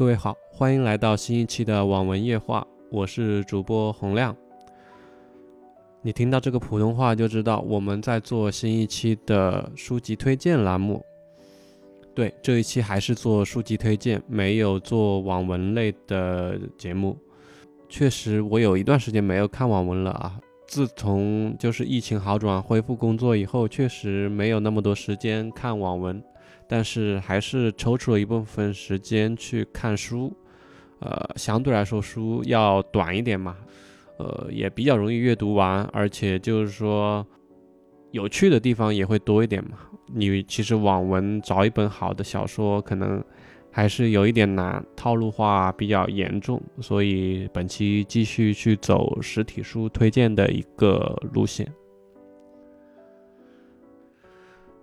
各位好，欢迎来到新一期的网文夜话，我是主播洪亮。你听到这个普通话就知道我们在做新一期的书籍推荐栏目。对，这一期还是做书籍推荐，没有做网文类的节目。确实，我有一段时间没有看网文了啊。自从就是疫情好转、恢复工作以后，确实没有那么多时间看网文。但是还是抽出了一部分时间去看书，呃，相对来说书要短一点嘛，呃，也比较容易阅读完，而且就是说有趣的地方也会多一点嘛。你其实网文找一本好的小说，可能还是有一点难，套路化比较严重，所以本期继续去走实体书推荐的一个路线。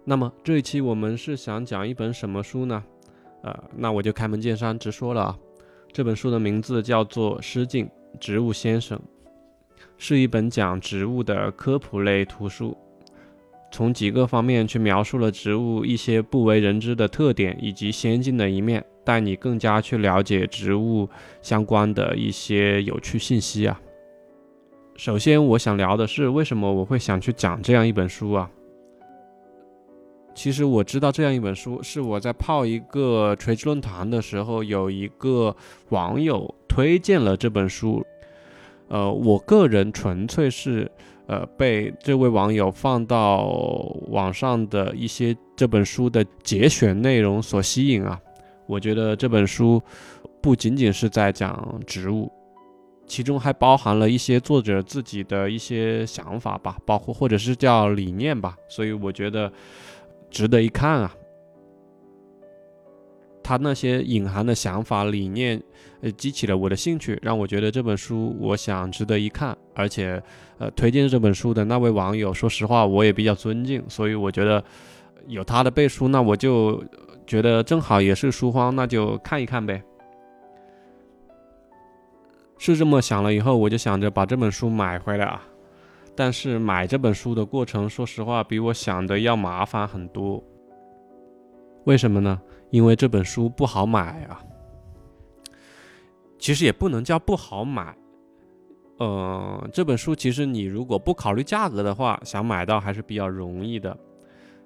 那么这一期我们是想讲一本什么书呢？呃，那我就开门见山直说了啊，这本书的名字叫做《诗境植物先生》，是一本讲植物的科普类图书，从几个方面去描述了植物一些不为人知的特点以及先进的一面，带你更加去了解植物相关的一些有趣信息啊。首先，我想聊的是为什么我会想去讲这样一本书啊？其实我知道这样一本书，是我在泡一个垂直论坛的时候，有一个网友推荐了这本书。呃，我个人纯粹是呃被这位网友放到网上的一些这本书的节选内容所吸引啊。我觉得这本书不仅仅是在讲植物，其中还包含了一些作者自己的一些想法吧，包括或者是叫理念吧。所以我觉得。值得一看啊！他那些隐含的想法理念，呃，激起了我的兴趣，让我觉得这本书我想值得一看。而且，呃，推荐这本书的那位网友，说实话我也比较尊敬，所以我觉得有他的背书，那我就觉得正好也是书荒，那就看一看呗。是这么想了以后，我就想着把这本书买回来啊。但是买这本书的过程，说实话比我想的要麻烦很多。为什么呢？因为这本书不好买啊。其实也不能叫不好买，呃，这本书其实你如果不考虑价格的话，想买到还是比较容易的。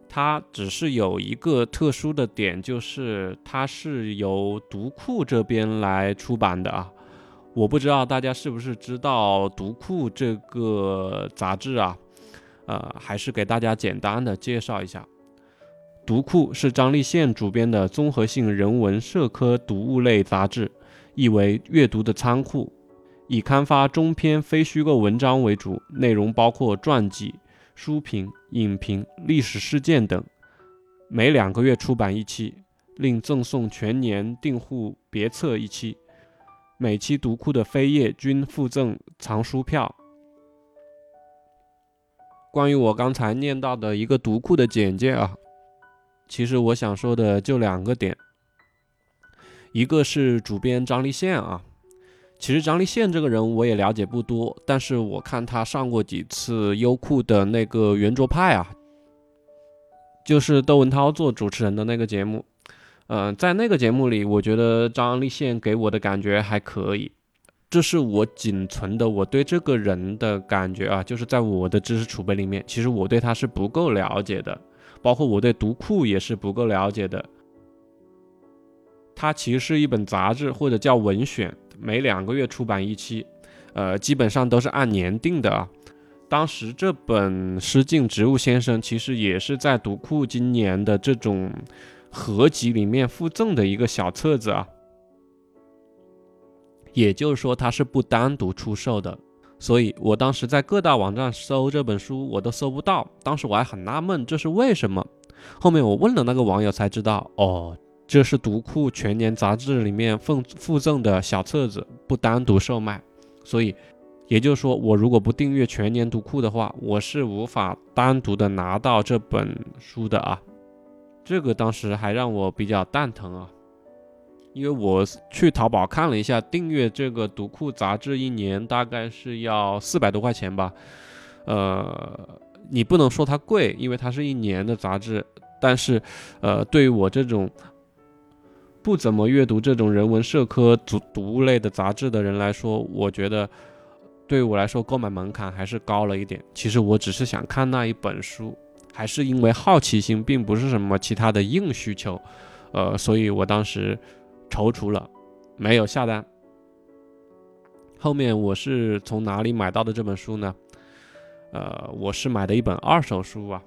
它只是有一个特殊的点，就是它是由读库这边来出版的啊。我不知道大家是不是知道《读库》这个杂志啊？呃，还是给大家简单的介绍一下，《读库》是张立宪主编的综合性人文社科读物类杂志，意为阅读的仓库，以刊发中篇非虚构文章为主，内容包括传记、书评、影评、历史事件等，每两个月出版一期，另赠送全年订户别册一期。每期读库的扉页均附赠藏书票。关于我刚才念到的一个读库的简介啊，其实我想说的就两个点，一个是主编张立宪啊，其实张立宪这个人我也了解不多，但是我看他上过几次优酷的那个圆桌派啊，就是窦文涛做主持人的那个节目。嗯，在那个节目里，我觉得张立宪给我的感觉还可以，这是我仅存的我对这个人的感觉啊，就是在我的知识储备里面，其实我对他是不够了解的，包括我对读库也是不够了解的。它其实是一本杂志或者叫文选，每两个月出版一期，呃，基本上都是按年定的啊。当时这本《诗境植物先生》其实也是在读库今年的这种。合集里面附赠的一个小册子啊，也就是说它是不单独出售的，所以我当时在各大网站搜这本书，我都搜不到。当时我还很纳闷，这是为什么？后面我问了那个网友才知道，哦，这是读库全年杂志里面附附赠的小册子，不单独售卖。所以也就是说，我如果不订阅全年读库的话，我是无法单独的拿到这本书的啊。这个当时还让我比较蛋疼啊，因为我去淘宝看了一下，订阅这个读库杂志一年大概是要四百多块钱吧。呃，你不能说它贵，因为它是一年的杂志，但是，呃，对于我这种不怎么阅读这种人文社科读读物类的杂志的人来说，我觉得对我来说购买门槛还是高了一点。其实我只是想看那一本书，还是因为好奇心，并不是什么其他的硬需求。呃，所以我当时踌躇了，没有下单。后面我是从哪里买到的这本书呢？呃，我是买的一本二手书啊。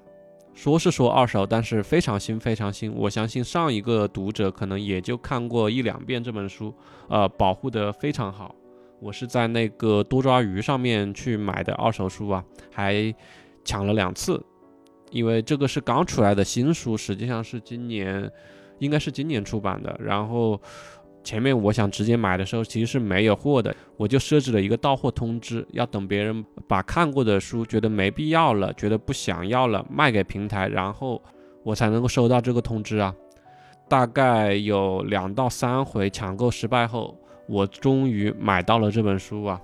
说是说二手，但是非常新，非常新。我相信上一个读者可能也就看过一两遍这本书，呃，保护的非常好。我是在那个多抓鱼上面去买的二手书啊，还抢了两次，因为这个是刚出来的新书，实际上是今年，应该是今年出版的，然后。前面我想直接买的时候，其实是没有货的，我就设置了一个到货通知，要等别人把看过的书觉得没必要了，觉得不想要了，卖给平台，然后我才能够收到这个通知啊。大概有两到三回抢购失败后，我终于买到了这本书啊。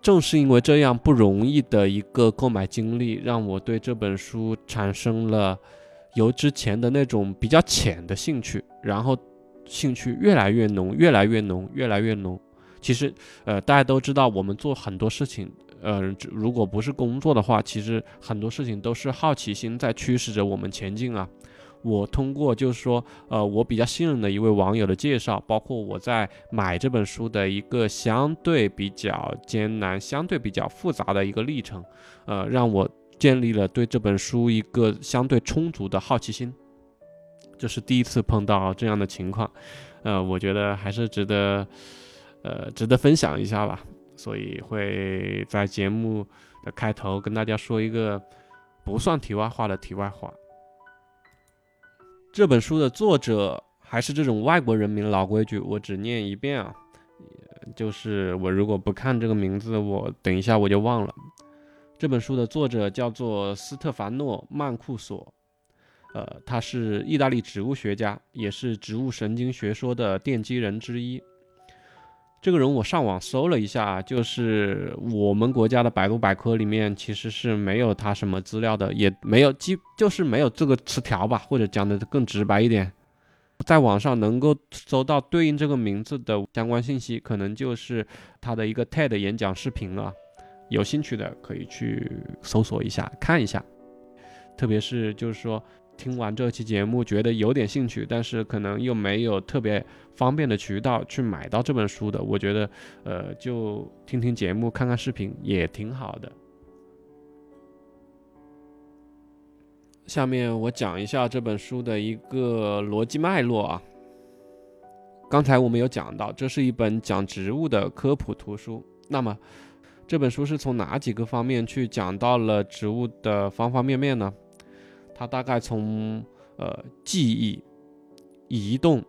正是因为这样不容易的一个购买经历，让我对这本书产生了。由之前的那种比较浅的兴趣，然后兴趣越来越浓，越来越浓，越来越浓。其实，呃，大家都知道，我们做很多事情，呃，如果不是工作的话，其实很多事情都是好奇心在驱使着我们前进啊。我通过就是说，呃，我比较信任的一位网友的介绍，包括我在买这本书的一个相对比较艰难、相对比较复杂的一个历程，呃，让我。建立了对这本书一个相对充足的好奇心，这是第一次碰到这样的情况，呃，我觉得还是值得，呃，值得分享一下吧。所以会在节目的开头跟大家说一个不算题外话的题外话。这本书的作者还是这种外国人民，老规矩，我只念一遍啊，就是我如果不看这个名字，我等一下我就忘了。这本书的作者叫做斯特凡诺·曼库索，呃，他是意大利植物学家，也是植物神经学说的奠基人之一。这个人我上网搜了一下，就是我们国家的百度百科里面其实是没有他什么资料的，也没有，基就是没有这个词条吧，或者讲的更直白一点，在网上能够搜到对应这个名字的相关信息，可能就是他的一个 TED 演讲视频了。有兴趣的可以去搜索一下看一下，特别是就是说听完这期节目觉得有点兴趣，但是可能又没有特别方便的渠道去买到这本书的，我觉得呃就听听节目看看视频也挺好的。下面我讲一下这本书的一个逻辑脉络啊。刚才我们有讲到，这是一本讲植物的科普图书，那么。这本书是从哪几个方面去讲到了植物的方方面面呢？它大概从呃记忆、移动、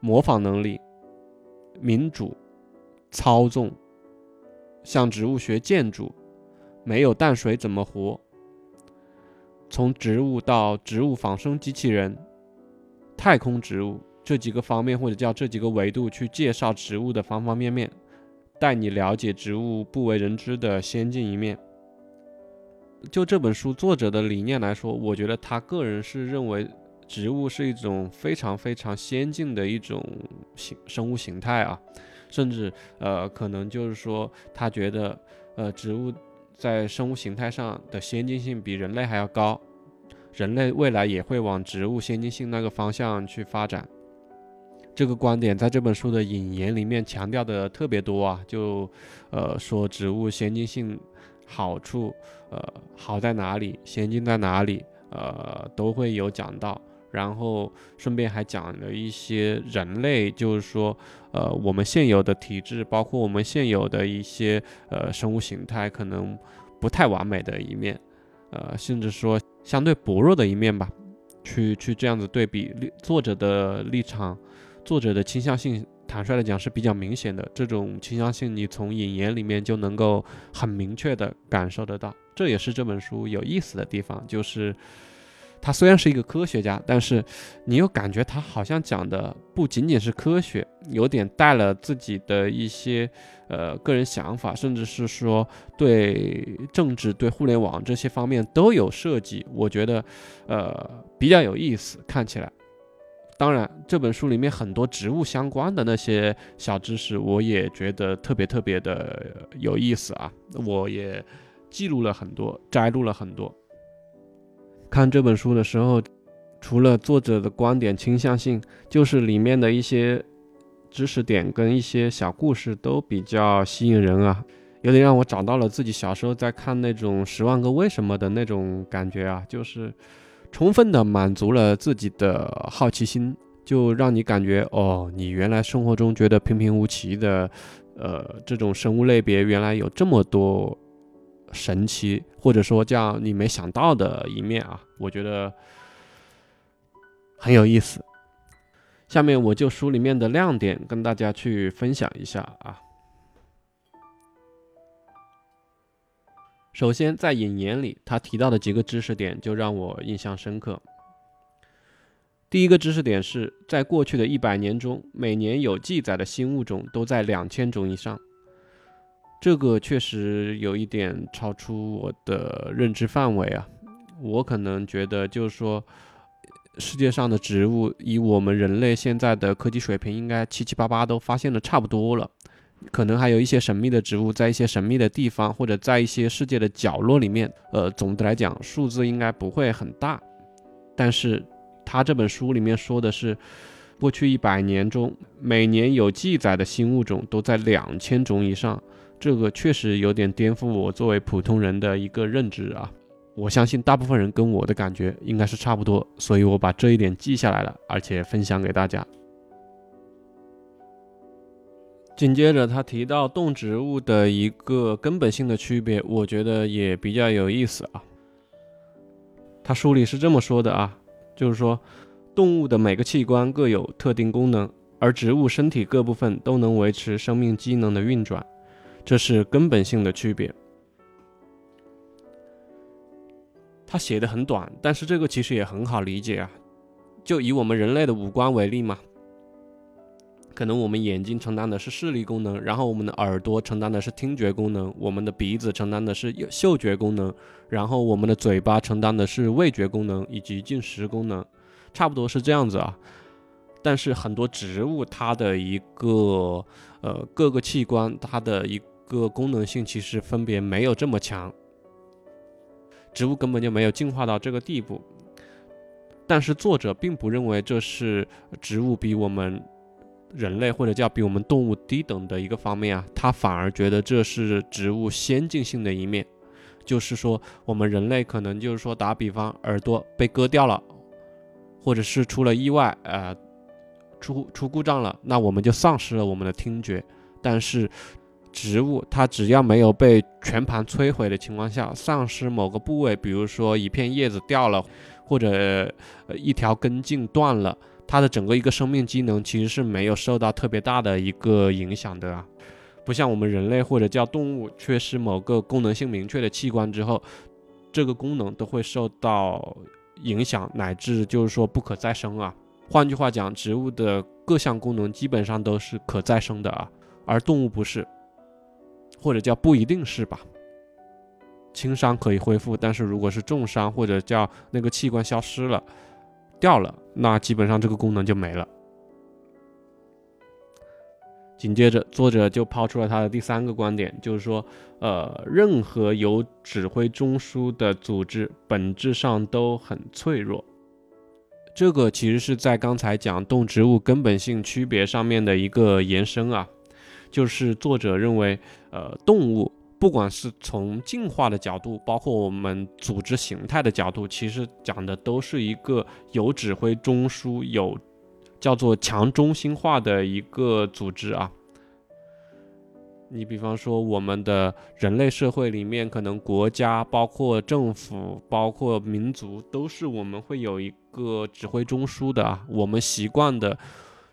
模仿能力、民主、操纵，向植物学建筑，没有淡水怎么活？从植物到植物仿生机器人、太空植物这几个方面，或者叫这几个维度去介绍植物的方方面面。带你了解植物不为人知的先进一面。就这本书作者的理念来说，我觉得他个人是认为植物是一种非常非常先进的一种形生物形态啊，甚至呃，可能就是说他觉得呃，植物在生物形态上的先进性比人类还要高，人类未来也会往植物先进性那个方向去发展。这个观点在这本书的引言里面强调的特别多啊，就，呃，说植物先进性好处，呃，好在哪里，先进在哪里，呃，都会有讲到。然后顺便还讲了一些人类，就是说，呃，我们现有的体质，包括我们现有的一些呃生物形态，可能不太完美的一面，呃，甚至说相对薄弱的一面吧，去去这样子对比作者的立场。作者的倾向性，坦率的讲是比较明显的。这种倾向性，你从引言里面就能够很明确的感受得到。这也是这本书有意思的地方，就是他虽然是一个科学家，但是你又感觉他好像讲的不仅仅是科学，有点带了自己的一些呃个人想法，甚至是说对政治、对互联网这些方面都有涉及。我觉得呃比较有意思，看起来。当然，这本书里面很多植物相关的那些小知识，我也觉得特别特别的有意思啊，我也记录了很多，摘录了很多。看这本书的时候，除了作者的观点倾向性，就是里面的一些知识点跟一些小故事都比较吸引人啊，有点让我找到了自己小时候在看那种《十万个为什么》的那种感觉啊，就是充分的满足了自己的好奇心，就让你感觉哦，你原来生活中觉得平平无奇的，呃，这种生物类别原来有这么多。神奇，或者说叫你没想到的一面啊，我觉得很有意思。下面我就书里面的亮点跟大家去分享一下啊。首先，在引言里，他提到的几个知识点就让我印象深刻。第一个知识点是在过去的一百年中，每年有记载的新物种都在两千种以上。这个确实有一点超出我的认知范围啊！我可能觉得，就是说，世界上的植物，以我们人类现在的科技水平，应该七七八八都发现的差不多了。可能还有一些神秘的植物，在一些神秘的地方，或者在一些世界的角落里面。呃，总的来讲，数字应该不会很大。但是他这本书里面说的是，过去一百年中，每年有记载的新物种都在两千种以上。这个确实有点颠覆我作为普通人的一个认知啊！我相信大部分人跟我的感觉应该是差不多，所以我把这一点记下来了，而且分享给大家。紧接着他提到动植物的一个根本性的区别，我觉得也比较有意思啊。他书里是这么说的啊，就是说动物的每个器官各有特定功能，而植物身体各部分都能维持生命机能的运转。这是根本性的区别。他写的很短，但是这个其实也很好理解啊。就以我们人类的五官为例嘛，可能我们眼睛承担的是视力功能，然后我们的耳朵承担的是听觉功能，我们的鼻子承担的是嗅觉功能，然后我们的嘴巴承担的是味觉功能以及进食功能，差不多是这样子啊。但是很多植物它的一个呃各个器官它的一个功能性其实分别没有这么强，植物根本就没有进化到这个地步。但是作者并不认为这是植物比我们人类或者叫比我们动物低等的一个方面啊，他反而觉得这是植物先进性的一面。就是说，我们人类可能就是说打比方，耳朵被割掉了，或者是出了意外，呃，出出故障了，那我们就丧失了我们的听觉。但是植物它只要没有被全盘摧毁的情况下，丧失某个部位，比如说一片叶子掉了，或者一条根茎断了，它的整个一个生命机能其实是没有受到特别大的一个影响的啊。不像我们人类或者叫动物缺失某个功能性明确的器官之后，这个功能都会受到影响，乃至就是说不可再生啊。换句话讲，植物的各项功能基本上都是可再生的啊，而动物不是。或者叫不一定是吧，轻伤可以恢复，但是如果是重伤或者叫那个器官消失了、掉了，那基本上这个功能就没了。紧接着，作者就抛出了他的第三个观点，就是说，呃，任何有指挥中枢的组织本质上都很脆弱。这个其实是在刚才讲动植物根本性区别上面的一个延伸啊。就是作者认为，呃，动物不管是从进化的角度，包括我们组织形态的角度，其实讲的都是一个有指挥中枢、有叫做强中心化的一个组织啊。你比方说，我们的人类社会里面，可能国家、包括政府、包括民族，都是我们会有一个指挥中枢的啊。我们习惯的。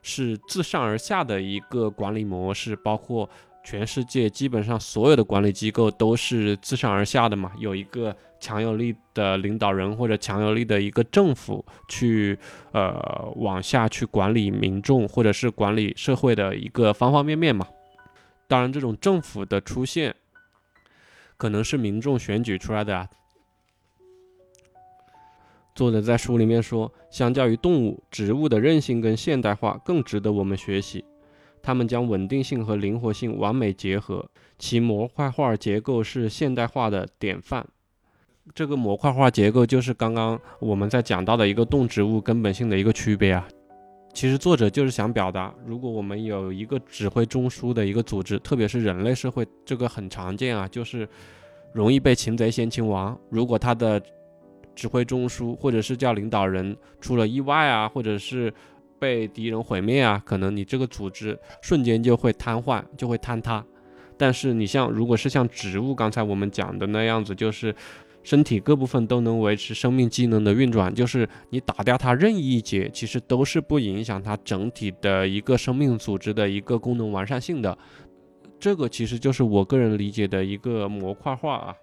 是自上而下的一个管理模式，包括全世界基本上所有的管理机构都是自上而下的嘛，有一个强有力的领导人或者强有力的一个政府去呃往下去管理民众或者是管理社会的一个方方面面嘛。当然，这种政府的出现可能是民众选举出来的啊。作者在书里面说，相较于动物，植物的韧性跟现代化更值得我们学习。它们将稳定性和灵活性完美结合，其模块化结构是现代化的典范。这个模块化结构就是刚刚我们在讲到的一个动植物根本性的一个区别啊。其实作者就是想表达，如果我们有一个指挥中枢的一个组织，特别是人类社会，这个很常见啊，就是容易被擒贼先擒王。如果他的指挥中枢或者是叫领导人出了意外啊，或者是。被敌人毁灭啊，可能你这个组织瞬间就会瘫痪，就会坍塌。但是你像，如果是像植物，刚才我们讲的那样子，就是身体各部分都能维持生命机能的运转，就是你打掉它任意一节，其实都是不影响它整体的一个生命组织的一个功能完善性的。这个其实就是我个人理解的一个模块化啊，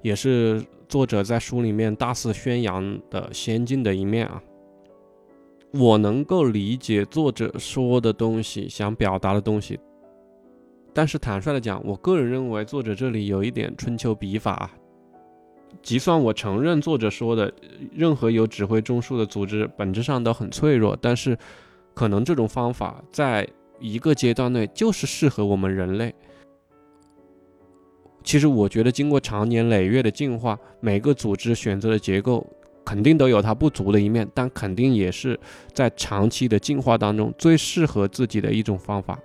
也是作者在书里面大肆宣扬的先进的一面啊。我能够理解作者说的东西，想表达的东西，但是坦率的讲，我个人认为作者这里有一点春秋笔法。即算我承认作者说的任何有指挥中枢的组织本质上都很脆弱，但是可能这种方法在一个阶段内就是适合我们人类。其实我觉得，经过长年累月的进化，每个组织选择的结构。肯定都有它不足的一面，但肯定也是在长期的进化当中最适合自己的一种方法。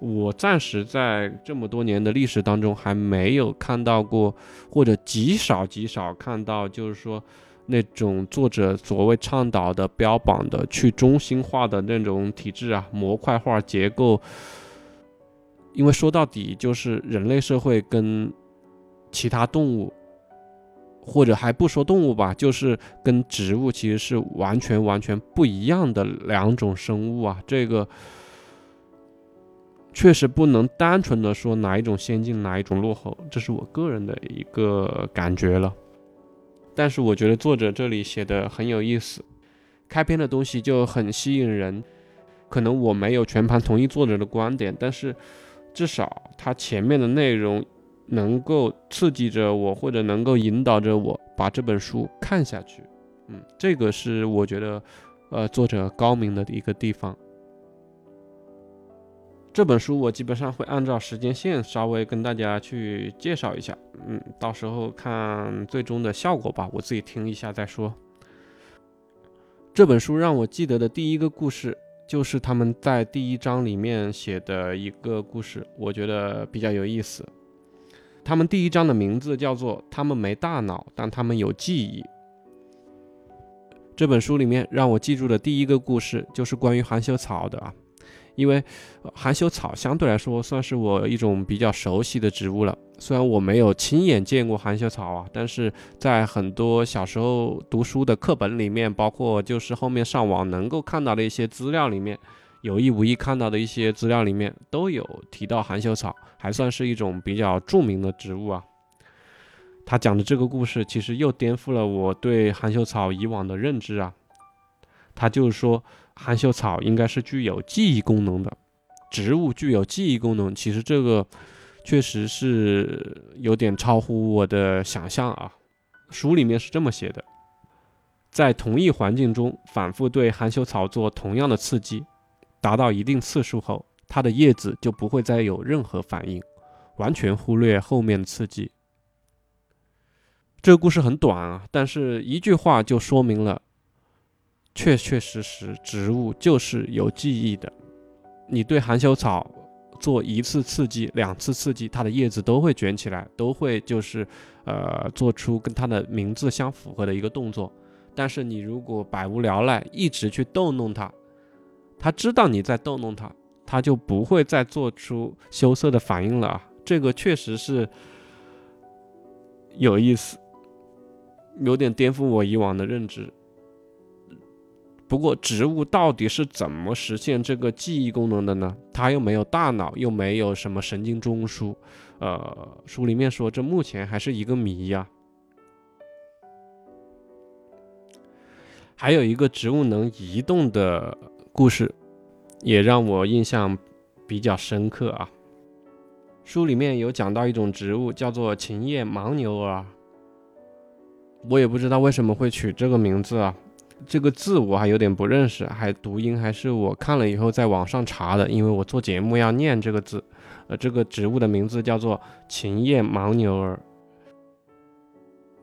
我暂时在这么多年的历史当中还没有看到过，或者极少极少看到，就是说那种作者所谓倡导的、标榜的去中心化的那种体制啊，模块化结构。因为说到底，就是人类社会跟其他动物。或者还不说动物吧，就是跟植物其实是完全完全不一样的两种生物啊，这个确实不能单纯的说哪一种先进，哪一种落后，这是我个人的一个感觉了。但是我觉得作者这里写的很有意思，开篇的东西就很吸引人。可能我没有全盘同意作者的观点，但是至少他前面的内容。能够刺激着我，或者能够引导着我把这本书看下去，嗯，这个是我觉得，呃，作者高明的一个地方。这本书我基本上会按照时间线稍微跟大家去介绍一下，嗯，到时候看最终的效果吧，我自己听一下再说。这本书让我记得的第一个故事，就是他们在第一章里面写的一个故事，我觉得比较有意思。他们第一章的名字叫做“他们没大脑，但他们有记忆”。这本书里面让我记住的第一个故事就是关于含羞草的啊，因为含羞草相对来说算是我一种比较熟悉的植物了。虽然我没有亲眼见过含羞草啊，但是在很多小时候读书的课本里面，包括就是后面上网能够看到的一些资料里面。有意无意看到的一些资料里面都有提到含羞草，还算是一种比较著名的植物啊。他讲的这个故事其实又颠覆了我对含羞草以往的认知啊。他就是说，含羞草应该是具有记忆功能的植物，具有记忆功能，其实这个确实是有点超乎我的想象啊。书里面是这么写的，在同一环境中反复对含羞草做同样的刺激。达到一定次数后，它的叶子就不会再有任何反应，完全忽略后面的刺激。这个故事很短啊，但是一句话就说明了，确确实实植物就是有记忆的。你对含羞草做一次刺激、两次刺激，它的叶子都会卷起来，都会就是呃做出跟它的名字相符合的一个动作。但是你如果百无聊赖，一直去逗弄它。他知道你在逗弄他，他就不会再做出羞涩的反应了啊！这个确实是有意思，有点颠覆我以往的认知。不过，植物到底是怎么实现这个记忆功能的呢？它又没有大脑，又没有什么神经中枢。呃，书里面说，这目前还是一个谜呀。还有一个植物能移动的故事，也让我印象比较深刻啊。书里面有讲到一种植物，叫做琴叶牦牛儿。我也不知道为什么会取这个名字啊。这个字我还有点不认识，还读音还是我看了以后在网上查的，因为我做节目要念这个字。呃，这个植物的名字叫做琴叶牦牛儿。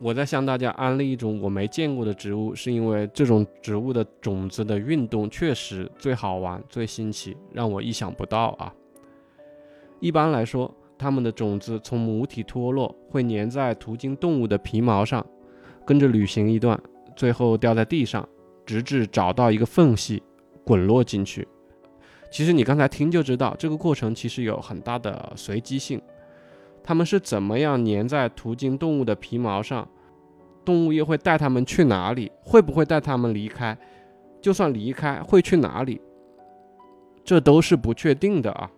我在向大家安利一种我没见过的植物，是因为这种植物的种子的运动确实最好玩、最新奇，让我意想不到啊。一般来说，它们的种子从母体脱落，会粘在途经动物的皮毛上，跟着旅行一段。最后掉在地上，直至找到一个缝隙，滚落进去。其实你刚才听就知道，这个过程其实有很大的随机性。它们是怎么样粘在途经动物的皮毛上？动物又会带它们去哪里？会不会带它们离开？就算离开，会去哪里？这都是不确定的啊。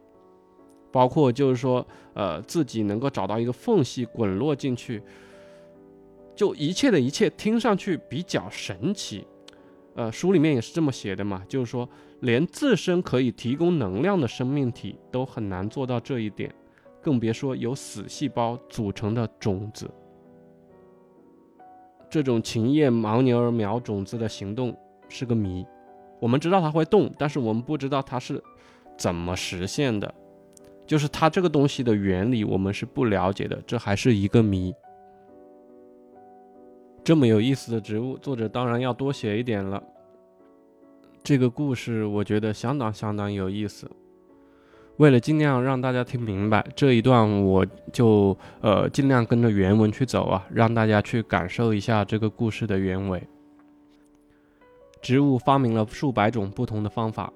包括就是说，呃，自己能够找到一个缝隙滚落进去。就一切的一切听上去比较神奇，呃，书里面也是这么写的嘛，就是说连自身可以提供能量的生命体都很难做到这一点，更别说由死细胞组成的种子。这种琴叶牦牛儿苗种子的行动是个谜，我们知道它会动，但是我们不知道它是怎么实现的，就是它这个东西的原理我们是不了解的，这还是一个谜。这么有意思的植物，作者当然要多写一点了。这个故事我觉得相当相当有意思。为了尽量让大家听明白这一段，我就呃尽量跟着原文去走啊，让大家去感受一下这个故事的原委。植物发明了数百种不同的方法，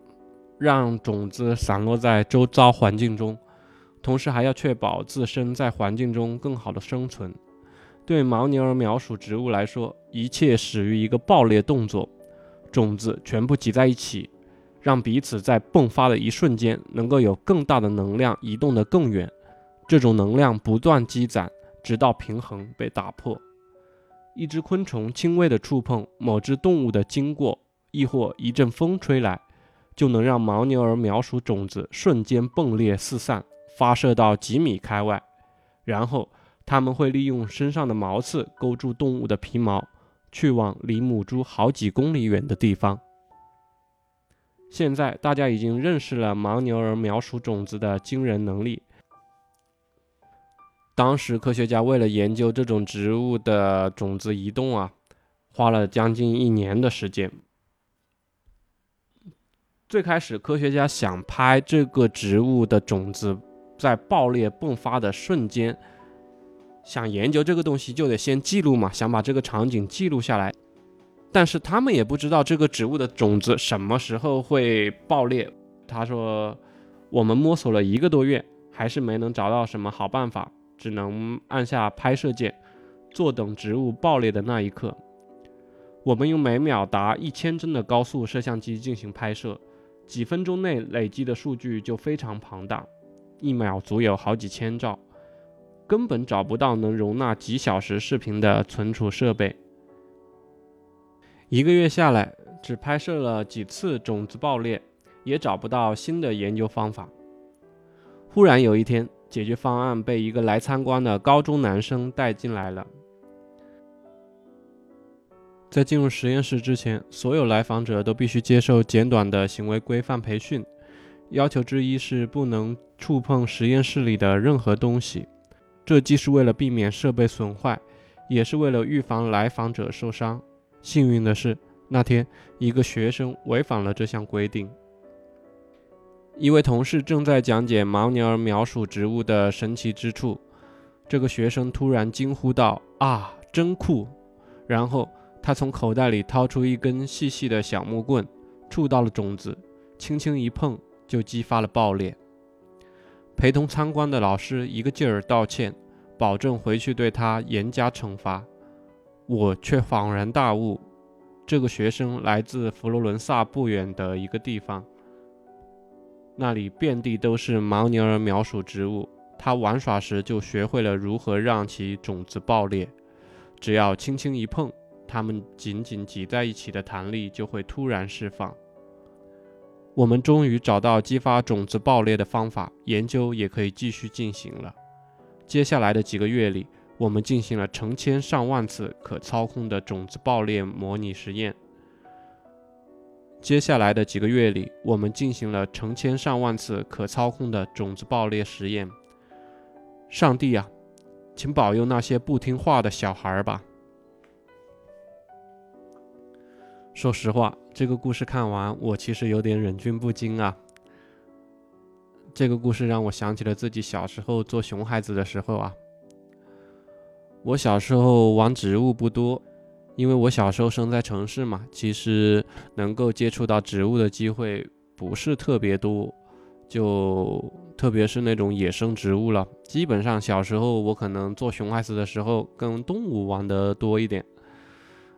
让种子散落在周遭环境中，同时还要确保自身在环境中更好的生存。对牦牛儿苗属植物来说，一切始于一个爆裂动作，种子全部挤在一起，让彼此在迸发的一瞬间能够有更大的能量移动得更远。这种能量不断积攒，直到平衡被打破。一只昆虫轻微的触碰某只动物的经过，亦或一阵风吹来，就能让牦牛儿苗属种子瞬间迸裂四散，发射到几米开外，然后。他们会利用身上的毛刺勾住动物的皮毛，去往离母猪好几公里远的地方。现在大家已经认识了牦牛儿苗属种子的惊人能力。当时科学家为了研究这种植物的种子移动啊，花了将近一年的时间。最开始，科学家想拍这个植物的种子在爆裂迸发的瞬间。想研究这个东西，就得先记录嘛，想把这个场景记录下来。但是他们也不知道这个植物的种子什么时候会爆裂。他说，我们摸索了一个多月，还是没能找到什么好办法，只能按下拍摄键，坐等植物爆裂的那一刻。我们用每秒达一千帧的高速摄像机进行拍摄，几分钟内累积的数据就非常庞大，一秒足有好几千兆。根本找不到能容纳几小时视频的存储设备。一个月下来，只拍摄了几次种子爆裂，也找不到新的研究方法。忽然有一天，解决方案被一个来参观的高中男生带进来了。在进入实验室之前，所有来访者都必须接受简短的行为规范培训。要求之一是不能触碰实验室里的任何东西。这既是为了避免设备损坏，也是为了预防来访者受伤。幸运的是，那天一个学生违反了这项规定。一位同事正在讲解牦牛儿描述植物的神奇之处，这个学生突然惊呼道：“啊，真酷！”然后他从口袋里掏出一根细细的小木棍，触到了种子，轻轻一碰就激发了爆裂。陪同参观的老师一个劲儿道歉，保证回去对他严加惩罚。我却恍然大悟，这个学生来自佛罗伦萨不远的一个地方，那里遍地都是牦牛儿苗属植物。他玩耍时就学会了如何让其种子爆裂，只要轻轻一碰，它们紧紧挤在一起的弹力就会突然释放。我们终于找到激发种子爆裂的方法，研究也可以继续进行了。接下来的几个月里，我们进行了成千上万次可操控的种子爆裂模拟实验。接下来的几个月里，我们进行了成千上万次可操控的种子爆裂实验。上帝啊，请保佑那些不听话的小孩吧。说实话，这个故事看完，我其实有点忍俊不禁啊。这个故事让我想起了自己小时候做熊孩子的时候啊。我小时候玩植物不多，因为我小时候生在城市嘛，其实能够接触到植物的机会不是特别多。就特别是那种野生植物了，基本上小时候我可能做熊孩子的时候跟动物玩的多一点。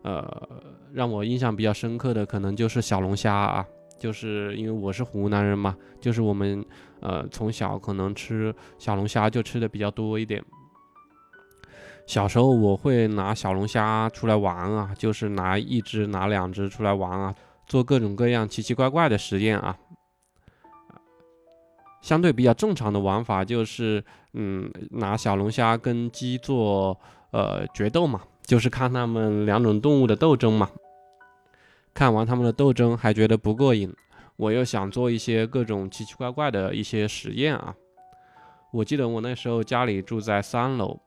呃，让我印象比较深刻的可能就是小龙虾啊，就是因为我是湖南人嘛，就是我们呃从小可能吃小龙虾就吃的比较多一点。小时候我会拿小龙虾出来玩啊，就是拿一只拿两只出来玩啊，做各种各样奇奇怪怪的实验啊。相对比较正常的玩法就是，嗯，拿小龙虾跟鸡做呃决斗嘛，就是看他们两种动物的斗争嘛。看完他们的斗争还觉得不过瘾，我又想做一些各种奇奇怪怪的一些实验啊。我记得我那时候家里住在三楼，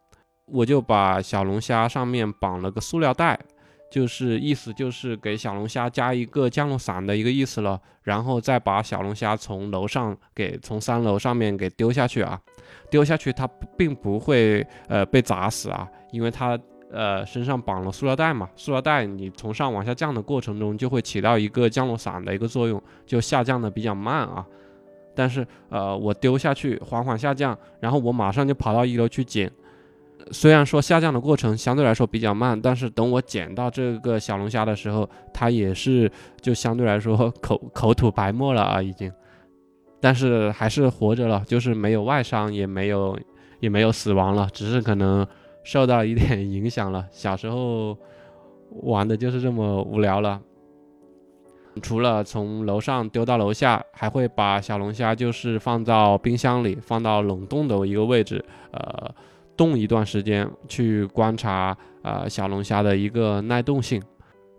我就把小龙虾上面绑了个塑料袋。就是意思就是给小龙虾加一个降落伞的一个意思了，然后再把小龙虾从楼上给从三楼上面给丢下去啊，丢下去它并不会呃被砸死啊，因为它呃身上绑了塑料袋嘛，塑料袋你从上往下降的过程中就会起到一个降落伞的一个作用，就下降的比较慢啊，但是呃我丢下去缓缓下降，然后我马上就跑到一楼去捡。虽然说下降的过程相对来说比较慢，但是等我捡到这个小龙虾的时候，它也是就相对来说口口吐白沫了啊，已经，但是还是活着了，就是没有外伤，也没有也没有死亡了，只是可能受到一点影响了。小时候玩的就是这么无聊了。除了从楼上丢到楼下，还会把小龙虾就是放到冰箱里，放到冷冻的一个位置，呃。冻一段时间去观察啊小龙虾的一个耐冻性，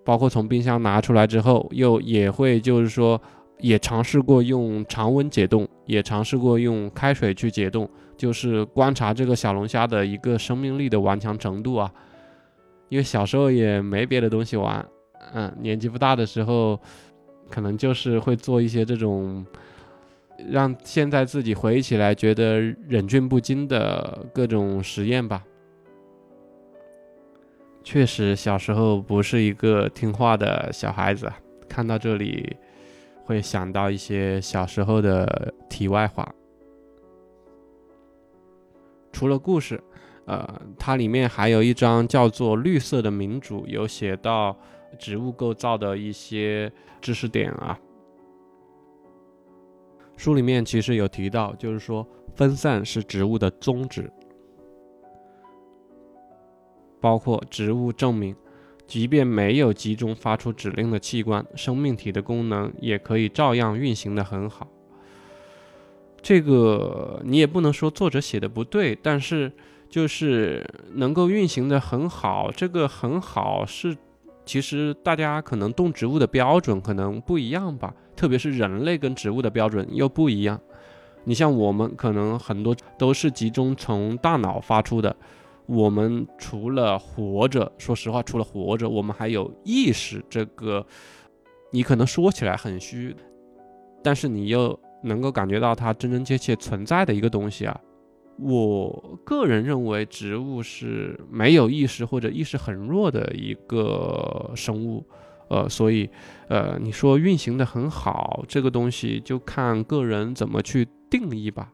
包括从冰箱拿出来之后，又也会就是说也尝试过用常温解冻，也尝试过用开水去解冻，就是观察这个小龙虾的一个生命力的顽强程度啊。因为小时候也没别的东西玩，嗯，年纪不大的时候，可能就是会做一些这种。让现在自己回忆起来觉得忍俊不禁的各种实验吧。确实，小时候不是一个听话的小孩子。看到这里，会想到一些小时候的题外话。除了故事，呃，它里面还有一章叫做《绿色的民主》，有写到植物构造的一些知识点啊。书里面其实有提到，就是说分散是植物的宗旨，包括植物证明，即便没有集中发出指令的器官，生命体的功能也可以照样运行的很好。这个你也不能说作者写的不对，但是就是能够运行的很好，这个很好是。其实大家可能动植物的标准可能不一样吧，特别是人类跟植物的标准又不一样。你像我们可能很多都是集中从大脑发出的，我们除了活着，说实话，除了活着，我们还有意识。这个你可能说起来很虚，但是你又能够感觉到它真真切切存在的一个东西啊。我个人认为，植物是没有意识或者意识很弱的一个生物，呃，所以，呃，你说运行的很好，这个东西就看个人怎么去定义吧，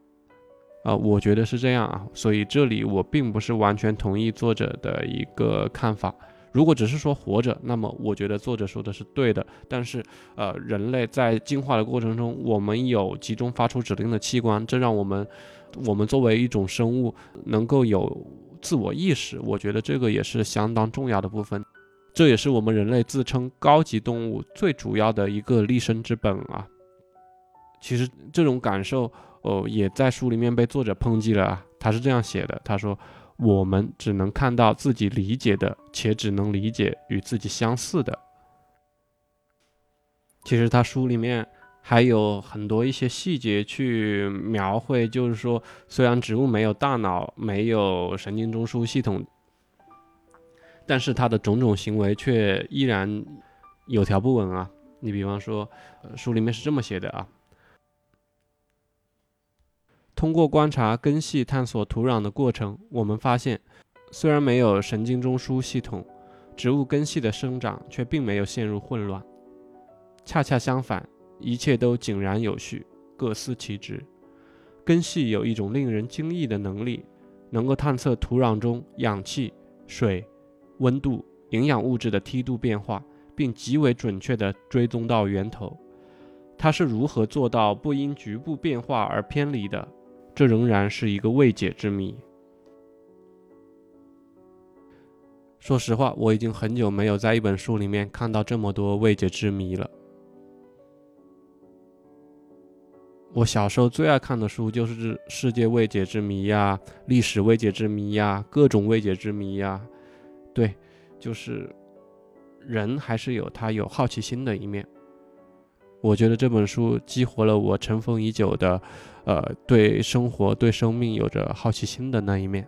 啊，我觉得是这样啊，所以这里我并不是完全同意作者的一个看法。如果只是说活着，那么我觉得作者说的是对的。但是，呃，人类在进化的过程中，我们有集中发出指令的器官，这让我们，我们作为一种生物能够有自我意识。我觉得这个也是相当重要的部分，这也是我们人类自称高级动物最主要的一个立身之本啊。其实这种感受，哦，也在书里面被作者抨击了啊。他是这样写的，他说。我们只能看到自己理解的，且只能理解与自己相似的。其实他书里面还有很多一些细节去描绘，就是说，虽然植物没有大脑，没有神经中枢系统，但是它的种种行为却依然有条不紊啊。你比方说，书里面是这么写的啊。通过观察根系探索土壤的过程，我们发现，虽然没有神经中枢系统，植物根系的生长却并没有陷入混乱。恰恰相反，一切都井然有序，各司其职。根系有一种令人惊异的能力，能够探测土壤中氧气、水、温度、营养物质的梯度变化，并极为准确地追踪到源头。它是如何做到不因局部变化而偏离的？这仍然是一个未解之谜。说实话，我已经很久没有在一本书里面看到这么多未解之谜了。我小时候最爱看的书就是《世界未解之谜》呀，《历史未解之谜》呀，各种未解之谜呀。对，就是人还是有他有好奇心的一面。我觉得这本书激活了我尘封已久的。呃，对生活、对生命有着好奇心的那一面。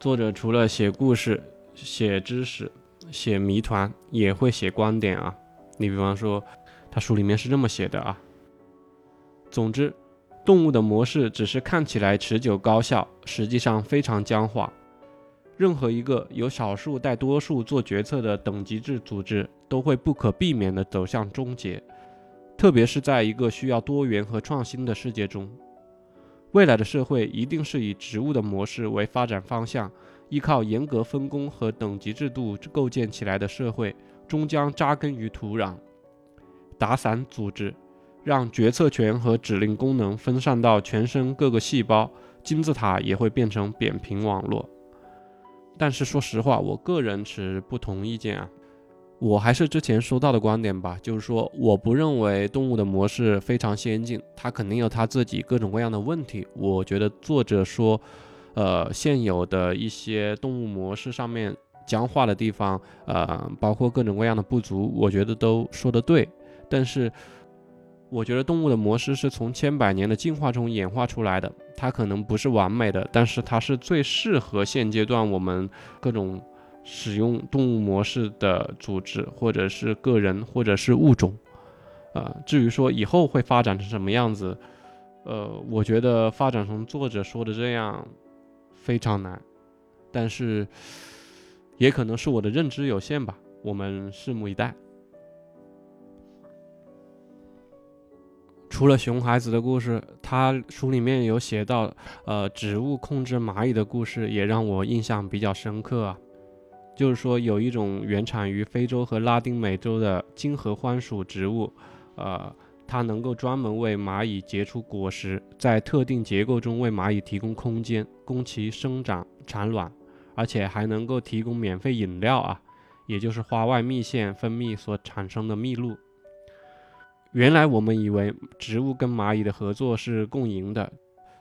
作者除了写故事、写知识、写谜团，也会写观点啊。你比方说，他书里面是这么写的啊。总之，动物的模式只是看起来持久高效，实际上非常僵化。任何一个由少数带多数做决策的等级制组织，都会不可避免地走向终结。特别是在一个需要多元和创新的世界中，未来的社会一定是以植物的模式为发展方向，依靠严格分工和等级制度构建起来的社会，终将扎根于土壤，打散组织，让决策权和指令功能分散到全身各个细胞，金字塔也会变成扁平网络。但是说实话，我个人持不同意见啊。我还是之前说到的观点吧，就是说，我不认为动物的模式非常先进，它肯定有它自己各种各样的问题。我觉得作者说，呃，现有的一些动物模式上面僵化的地方，呃，包括各种各样的不足，我觉得都说得对。但是，我觉得动物的模式是从千百年的进化中演化出来的，它可能不是完美的，但是它是最适合现阶段我们各种。使用动物模式的组织，或者是个人，或者是物种，啊，至于说以后会发展成什么样子，呃，我觉得发展成作者说的这样非常难，但是也可能是我的认知有限吧，我们拭目以待。除了熊孩子的故事，他书里面有写到，呃，植物控制蚂蚁的故事，也让我印象比较深刻啊。就是说，有一种原产于非洲和拉丁美洲的金合欢属植物，呃，它能够专门为蚂蚁结出果实，在特定结构中为蚂蚁提供空间，供其生长产卵，而且还能够提供免费饮料啊，也就是花外蜜腺分泌所产生的蜜露。原来我们以为植物跟蚂蚁的合作是共赢的，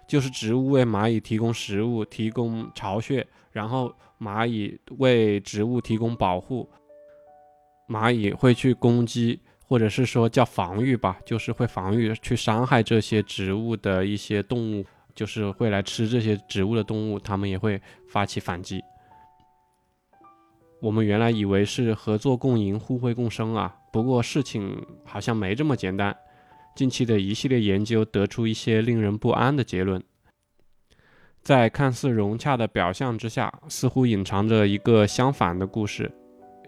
就是植物为蚂蚁提供食物，提供巢穴。然后蚂蚁为植物提供保护，蚂蚁会去攻击，或者是说叫防御吧，就是会防御去伤害这些植物的一些动物，就是会来吃这些植物的动物，它们也会发起反击。我们原来以为是合作共赢、互惠共生啊，不过事情好像没这么简单。近期的一系列研究得出一些令人不安的结论。在看似融洽的表象之下，似乎隐藏着一个相反的故事，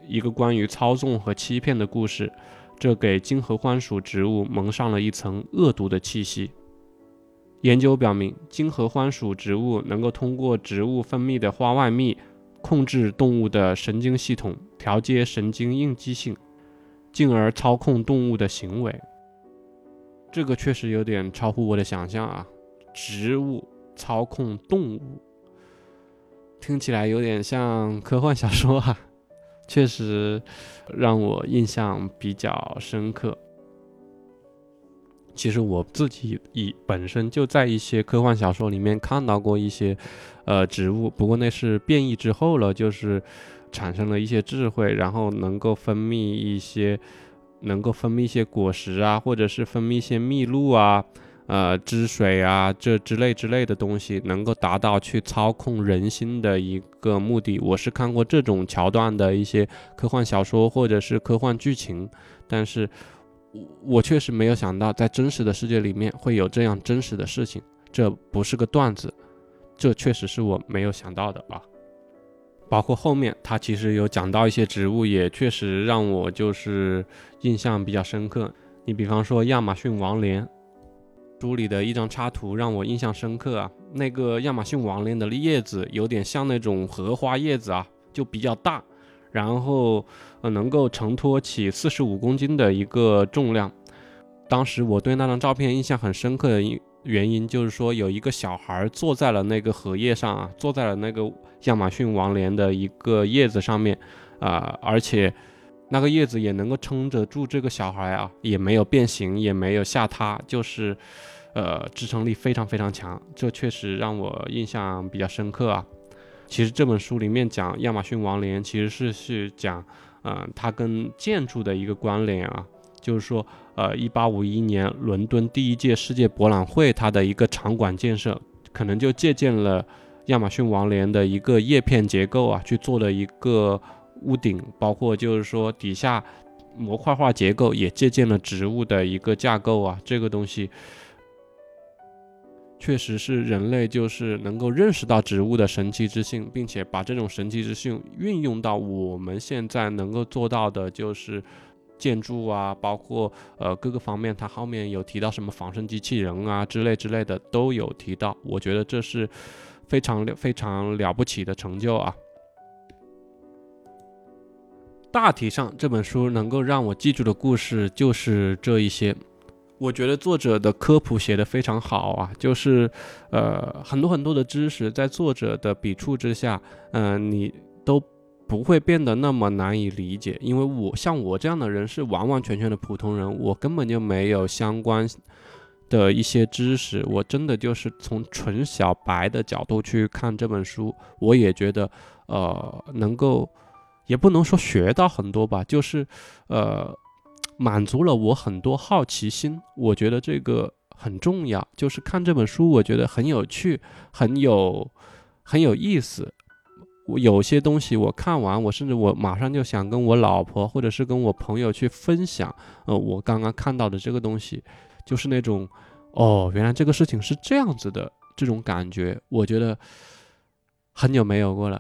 一个关于操纵和欺骗的故事。这给金合欢属植物蒙上了一层恶毒的气息。研究表明，金合欢属植物能够通过植物分泌的花外蜜，控制动物的神经系统，调节神经应激性，进而操控动物的行为。这个确实有点超乎我的想象啊！植物操控动物，听起来有点像科幻小说啊，确实让我印象比较深刻。其实我自己以本身就在一些科幻小说里面看到过一些，呃，植物，不过那是变异之后了，就是产生了一些智慧，然后能够分泌一些，能够分泌一些果实啊，或者是分泌一些蜜露啊，呃，汁水啊，这之类之类的东西，能够达到去操控人心的一个目的。我是看过这种桥段的一些科幻小说或者是科幻剧情，但是。我确实没有想到，在真实的世界里面会有这样真实的事情，这不是个段子，这确实是我没有想到的啊。包括后面他其实有讲到一些植物，也确实让我就是印象比较深刻。你比方说亚马逊王莲，书里的一张插图让我印象深刻啊。那个亚马逊王莲的叶子有点像那种荷花叶子啊，就比较大。然后，呃，能够承托起四十五公斤的一个重量。当时我对那张照片印象很深刻的原因，就是说有一个小孩坐在了那个荷叶上啊，坐在了那个亚马逊王莲的一个叶子上面，啊，而且那个叶子也能够撑着住这个小孩啊，也没有变形，也没有下塌，就是，呃，支撑力非常非常强。这确实让我印象比较深刻啊。其实这本书里面讲亚马逊王莲，其实是是讲，嗯，它跟建筑的一个关联啊，就是说，呃，一八五一年伦敦第一届世界博览会，它的一个场馆建设，可能就借鉴了亚马逊王莲的一个叶片结构啊，去做的一个屋顶，包括就是说底下模块化结构也借鉴了植物的一个架构啊，这个东西。确实是人类就是能够认识到植物的神奇之性，并且把这种神奇之性运用到我们现在能够做到的，就是建筑啊，包括呃各个方面。它后面有提到什么仿生机器人啊之类之类的都有提到。我觉得这是非常非常了不起的成就啊。大体上这本书能够让我记住的故事就是这一些。我觉得作者的科普写得非常好啊，就是，呃，很多很多的知识在作者的笔触之下，嗯，你都不会变得那么难以理解。因为我像我这样的人是完完全全的普通人，我根本就没有相关的一些知识，我真的就是从纯小白的角度去看这本书，我也觉得，呃，能够，也不能说学到很多吧，就是，呃。满足了我很多好奇心，我觉得这个很重要。就是看这本书，我觉得很有趣，很有很有意思。我有些东西我看完，我甚至我马上就想跟我老婆或者是跟我朋友去分享。呃，我刚刚看到的这个东西，就是那种哦，原来这个事情是这样子的这种感觉，我觉得很久没有过了。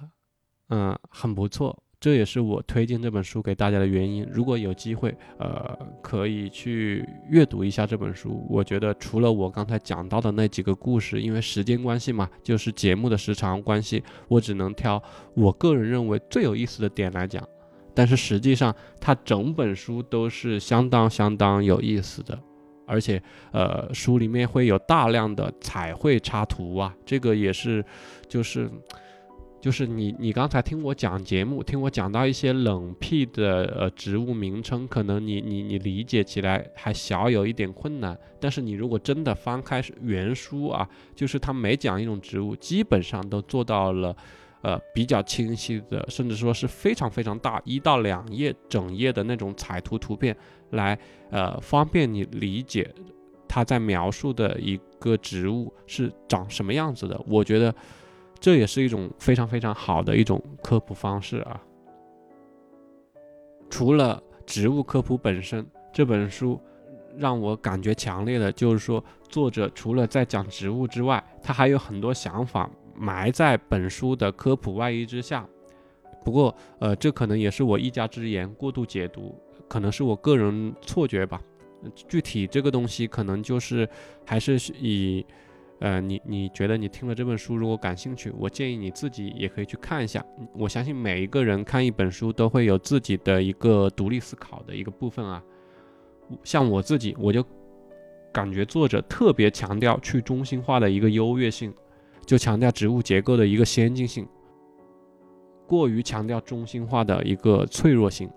嗯，很不错。这也是我推荐这本书给大家的原因。如果有机会，呃，可以去阅读一下这本书。我觉得除了我刚才讲到的那几个故事，因为时间关系嘛，就是节目的时长关系，我只能挑我个人认为最有意思的点来讲。但是实际上，它整本书都是相当相当有意思的，而且，呃，书里面会有大量的彩绘插图啊，这个也是，就是。就是你，你刚才听我讲节目，听我讲到一些冷僻的呃植物名称，可能你你你理解起来还小有一点困难。但是你如果真的翻开原书啊，就是他每讲一种植物，基本上都做到了，呃比较清晰的，甚至说是非常非常大，一到两页整页的那种彩图图片，来呃方便你理解他在描述的一个植物是长什么样子的。我觉得。这也是一种非常非常好的一种科普方式啊！除了植物科普本身，这本书让我感觉强烈的就是说，作者除了在讲植物之外，他还有很多想法埋在本书的科普外衣之下。不过，呃，这可能也是我一家之言，过度解读，可能是我个人错觉吧。具体这个东西，可能就是还是以。呃，你你觉得你听了这本书如果感兴趣，我建议你自己也可以去看一下。我相信每一个人看一本书都会有自己的一个独立思考的一个部分啊。像我自己，我就感觉作者特别强调去中心化的一个优越性，就强调植物结构的一个先进性，过于强调中心化的一个脆弱性。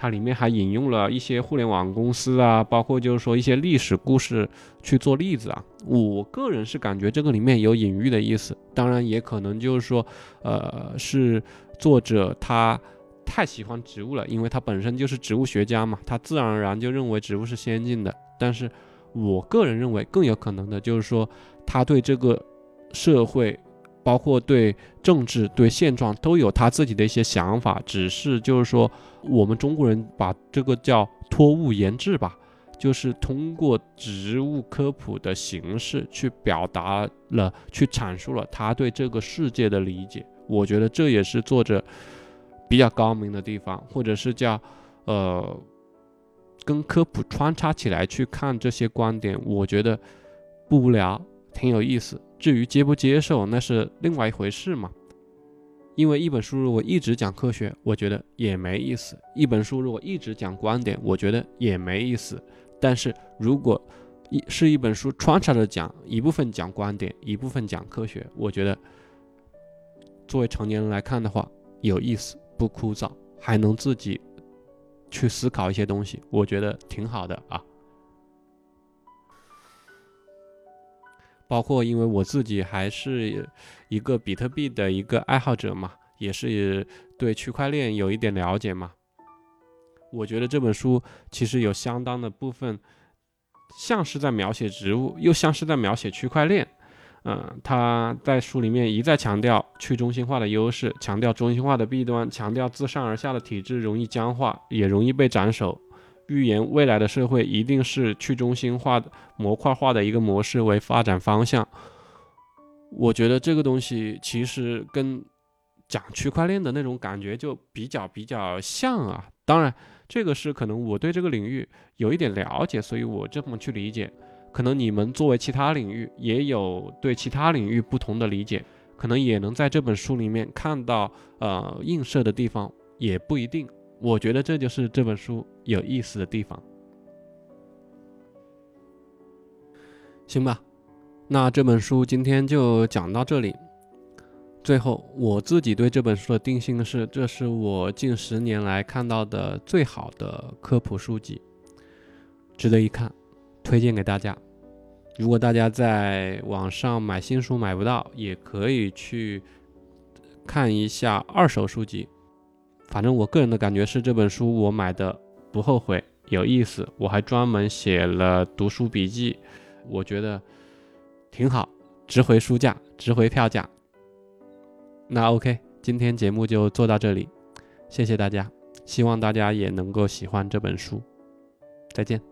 它里面还引用了一些互联网公司啊，包括就是说一些历史故事去做例子啊。我个人是感觉这个里面有隐喻的意思，当然也可能就是说，呃，是作者他太喜欢植物了，因为他本身就是植物学家嘛，他自然而然就认为植物是先进的。但是我个人认为更有可能的就是说，他对这个社会。包括对政治、对现状都有他自己的一些想法，只是就是说，我们中国人把这个叫托物言志吧，就是通过植物科普的形式去表达了、去阐述了他对这个世界的理解。我觉得这也是作者比较高明的地方，或者是叫呃，跟科普穿插起来去看这些观点，我觉得不无聊，挺有意思。至于接不接受，那是另外一回事嘛。因为一本书如果一直讲科学，我觉得也没意思；一本书如果一直讲观点，我觉得也没意思。但是如果一是一本书穿插着讲，一部分讲观点，一部分讲科学，我觉得作为成年人来看的话，有意思，不枯燥，还能自己去思考一些东西，我觉得挺好的啊。包括因为我自己还是一个比特币的一个爱好者嘛，也是对区块链有一点了解嘛。我觉得这本书其实有相当的部分，像是在描写植物，又像是在描写区块链。嗯，他在书里面一再强调去中心化的优势，强调中心化的弊端，强调自上而下的体制容易僵化，也容易被斩首。预言未来的社会一定是去中心化模块化的一个模式为发展方向。我觉得这个东西其实跟讲区块链的那种感觉就比较比较像啊。当然，这个是可能我对这个领域有一点了解，所以我这么去理解。可能你们作为其他领域也有对其他领域不同的理解，可能也能在这本书里面看到呃映射的地方，也不一定。我觉得这就是这本书有意思的地方，行吧？那这本书今天就讲到这里。最后，我自己对这本书的定性是：这是我近十年来看到的最好的科普书籍，值得一看，推荐给大家。如果大家在网上买新书买不到，也可以去看一下二手书籍。反正我个人的感觉是这本书我买的不后悔，有意思。我还专门写了读书笔记，我觉得挺好，值回书价，值回票价。那 OK，今天节目就做到这里，谢谢大家，希望大家也能够喜欢这本书，再见。